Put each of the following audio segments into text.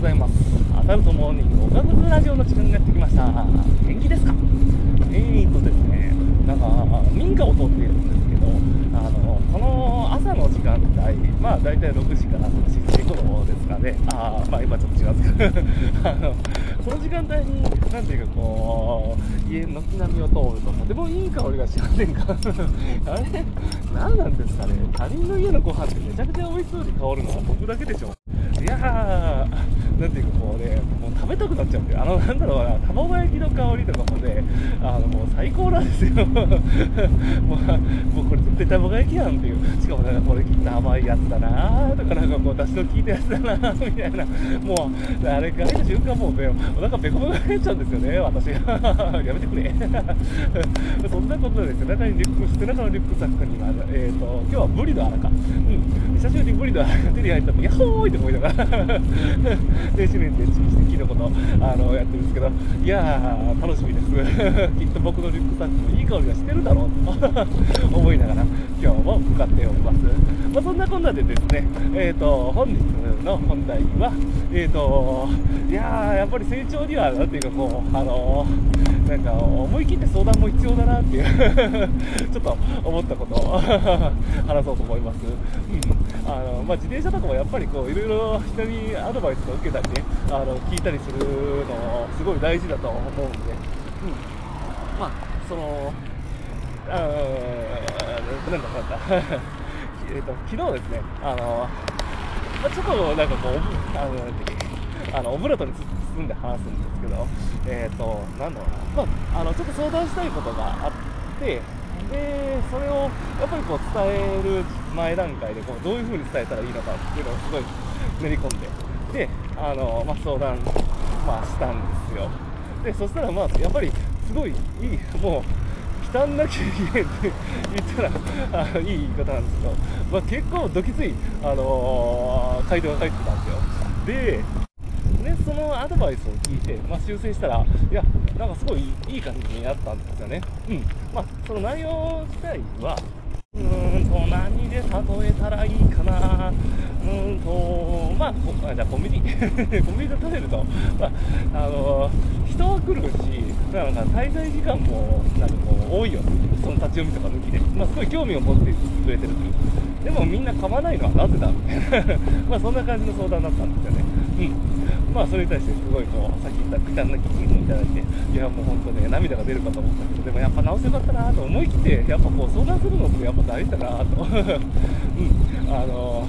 ございます。アダルトモーニングおかずラジオの時間がやってきました。元気ですか？えーとですねなんか民家を通っているんですけどあのこの朝の時間帯まあ大体6時から7時頃ですかね。ああまあ今ちょっと違うんです。け どあのその時間帯になんていうかこう家の軒並みを通るととてもいい香りがしませんか？あれ？何なんですかね？他人の家のご飯ってめちゃくちゃ美味しそうに香るのは僕だけでしょ。いやー、なんていうかこうね、もう食べたくなっちゃうんで、あの、なんだろうな、卵焼きの香りとかもね、あの、もう最高なんですよ。もう、もうこれ絶対卵焼きやんっていう。しかもなんかこれきっと甘いやつだなとか、なんかこう、出汁の効いたやつだなみたいな。もう、あれ、嗅いだ瞬間もうね、お腹ペコペコになっちゃうんですよね、私。やめてくれ。そんなことでですね、中にリュック、背中のリュックサックには、えっ、ー、と、今日はブリの穴か。うん。久しぶりにブリの穴が手に入ったの、ヤッホーイって思いながら。電子レンジでチンしてキノコのあのやってるんですけどいやー楽しみです。きっと僕のリュックサックもいい香りがしてるだろうと思いながら。も向かっております、まあ、そんなこんなでですねえっ、ー、と本日の本題はえっ、ー、といやーやっぱり成長にはなんていうかこうあの、なんか思い切って相談も必要だなっていう ちょっと思ったことを 話そうと思います、うん。あのまあ、自転車とかもやっぱりこういろいろ人にアドバイスを受けたりねあの聞いたりするのすごい大事だと思うんで、うん、まあそのあなんだなんだ。えっと昨日ですねあの、まあ、ちょっとなんかこうあのなんてあのオブラートに包んで話すんですけどえっ、ー、となんだろうな、まあ、あのちょっと相談したいことがあってでそれをやっぱりこう伝える前段階でこうどういう風に伝えたらいいのかっていうのをすごい練り込んでであの、まあ、相談、まあ、したんですよ。でそしたらまあやっぱりすごいいいもう負担なきゃいけないって言ったらあのいい言い方なんですけど、まあ、結構どきつい、あのー、回答が返ってたんですよ。ででそのアドバイスを聞いて、まあ、修正したらいやなんかすごいいい感じになったんですよね。うん。まあその内容自体はうーんと何で例えたらいいかな。うーんとまあじゃあコンビニ。コンビニで食べると、まあ、あの人は来るしなんか滞在時間もなんかこう多いよ。その立ち読みとか抜きで、まあ、すごい興味を持ってくれてるという。でもみんな噛まないのはなぜだみたいな。まあそんな感じの相談だったんですよね。うん。まあそれに対してすごいこうさっき言った忌憚なき意見をいただいて。いやもう本当ね涙が出るかと思ったけどでもやっぱ直せよかったなと思い切ってやっぱこう相談するのってやっぱ大事だなと。うん。あの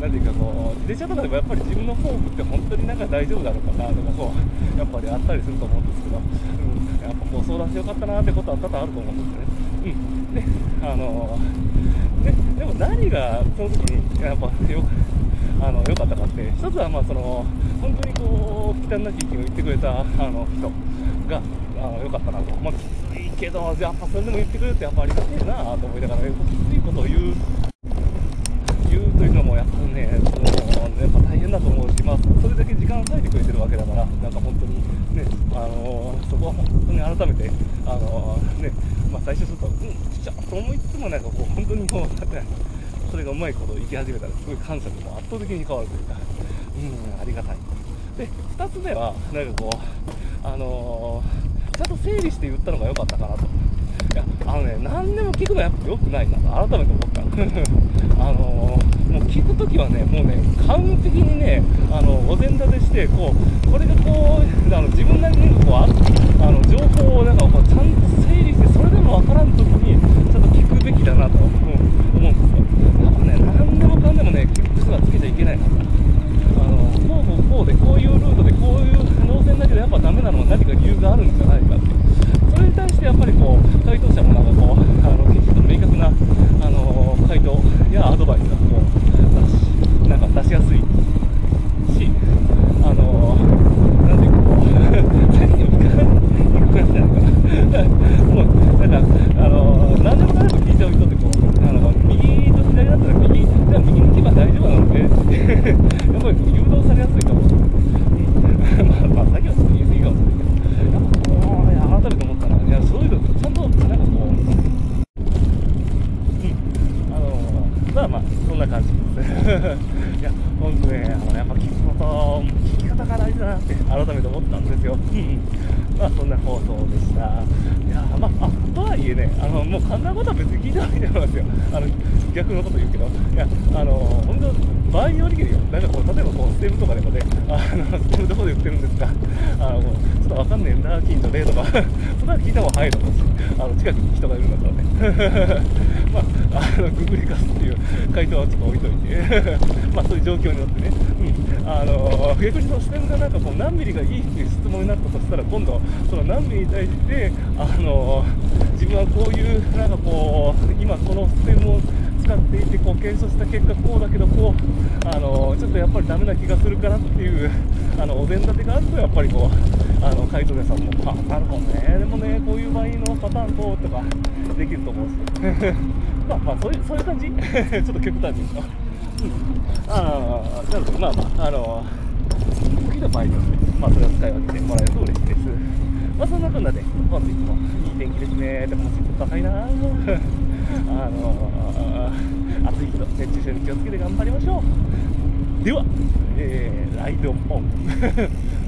なんていうかこう自転車とかでもやっぱり自分のフォームって本当になんか大丈夫だろうかなとかこうやっぱりあったりすると思うんですけど、うん、やっぱこう相談してよかったなってことは多々あると思うんですよね。うん、であのね、で何がその時にやっぱよあの良かったかって一つはまあその本当にこう忌憚なき意見を言ってくれたあの人が良かったなと、まあ、きついけどやっぱそれでも言ってくれるってやっぱありがてえなと思いながらきついことを言う言うというのもやっぱねそのやっぱ大変だと思うし、まあ、それだけ時間を割いてくれてるわけだからなんか本当にねあのそこは本当に改めてあのねまあ、最初ちょっとうんちゃと思いつつもなんかこう本当にもうそれがうまいこと生き始めたらすごい感謝も圧倒的に変わるというかうんありがたい。で2つ目はなんかこうあのー、ちゃんと整理して言ったのが良かったかなと。いやあのね何でも聞くのはやっぱ良くないなと改めて思った あのー、聞くときはねもうね完璧にねあのお膳立てしてこうこれがこうあの自分なりにこうあの情報をなんかこうちゃんと整理してそれでも分からんときにちゃんと聞くべきだなと、うん、思うんですよ。ね何でもかんでもね結局はつけちゃいけないなとあのこうこうこうでこういうルートでこういう動線だけどやっぱダメなのは何か理由があるんじゃないかってそれに対してやっぱりこう回答者もなんかこうあのきちんと明確なあの回答やアドバイスがこうなんか出しやすいしあのなんていうかこう最近も聞かないくなっちゃうからもうなんかあの何でもかんでも聞いちゃう人ってこうあの右と左だったら右じゃあ右に行けば大丈夫なのでやっぱり誘導されやすいと思うまあまあ作業する言い過ぎかもしれないけどやっぱこういや改めて思ったらいやそういうのちゃんとなんかこううんあのまあまあそんな感じです いや、本当ね、あのやっぱ聞くこと、聞き方が大事だなって改めて思ったんですよ。まあ、そんな放送でした。いや、まあ、とはいえね、あの、もうこんなことは別に聞いてないと思いますよ。あの、逆のこと言うけど。いや、あの、本当場合によりけるよ。なんかこう、例えばこう、ステムとかでもね、あの、ステムどこで売ってるんですか？あの、ちょっとわかんねえんだ、近所でとか、そんな聞いた方が早いと思うし、あの、近くに人がいるんだったらね。まあ、あの、ググりかすっていう 回答はちょっと置いといて、まあ、そういう状況によってね、うん、あの、逆にそのステムがなんかこう、何ミリがいいっていう質問になったとしたら、今度、その何ミリに対して、あの、自分はこういう、なんかこう、今このステムを使っていて、こう、検証した結果こうだけど、こう、あの、ちょっとやっぱりダメな気がするからっていう、あの、お膳立てがあると、やっぱりこう、あの、回答者さんも、あ、なるほどね、でもね、こういう場合のパターンこうとか、できると思うし。まあまあそういうそういう感じ？ちょっと極端に言うと。うん。ああ、なるほど。まあまあ、あの、時の場合にはね、まあそれを使い分けてもらえると嬉しいです。まあそんなこんなで、本日もいい天気ですね。でも走って高いな あの、暑い日と熱中症に気をつけて頑張りましょう。では、えー、ライドオン。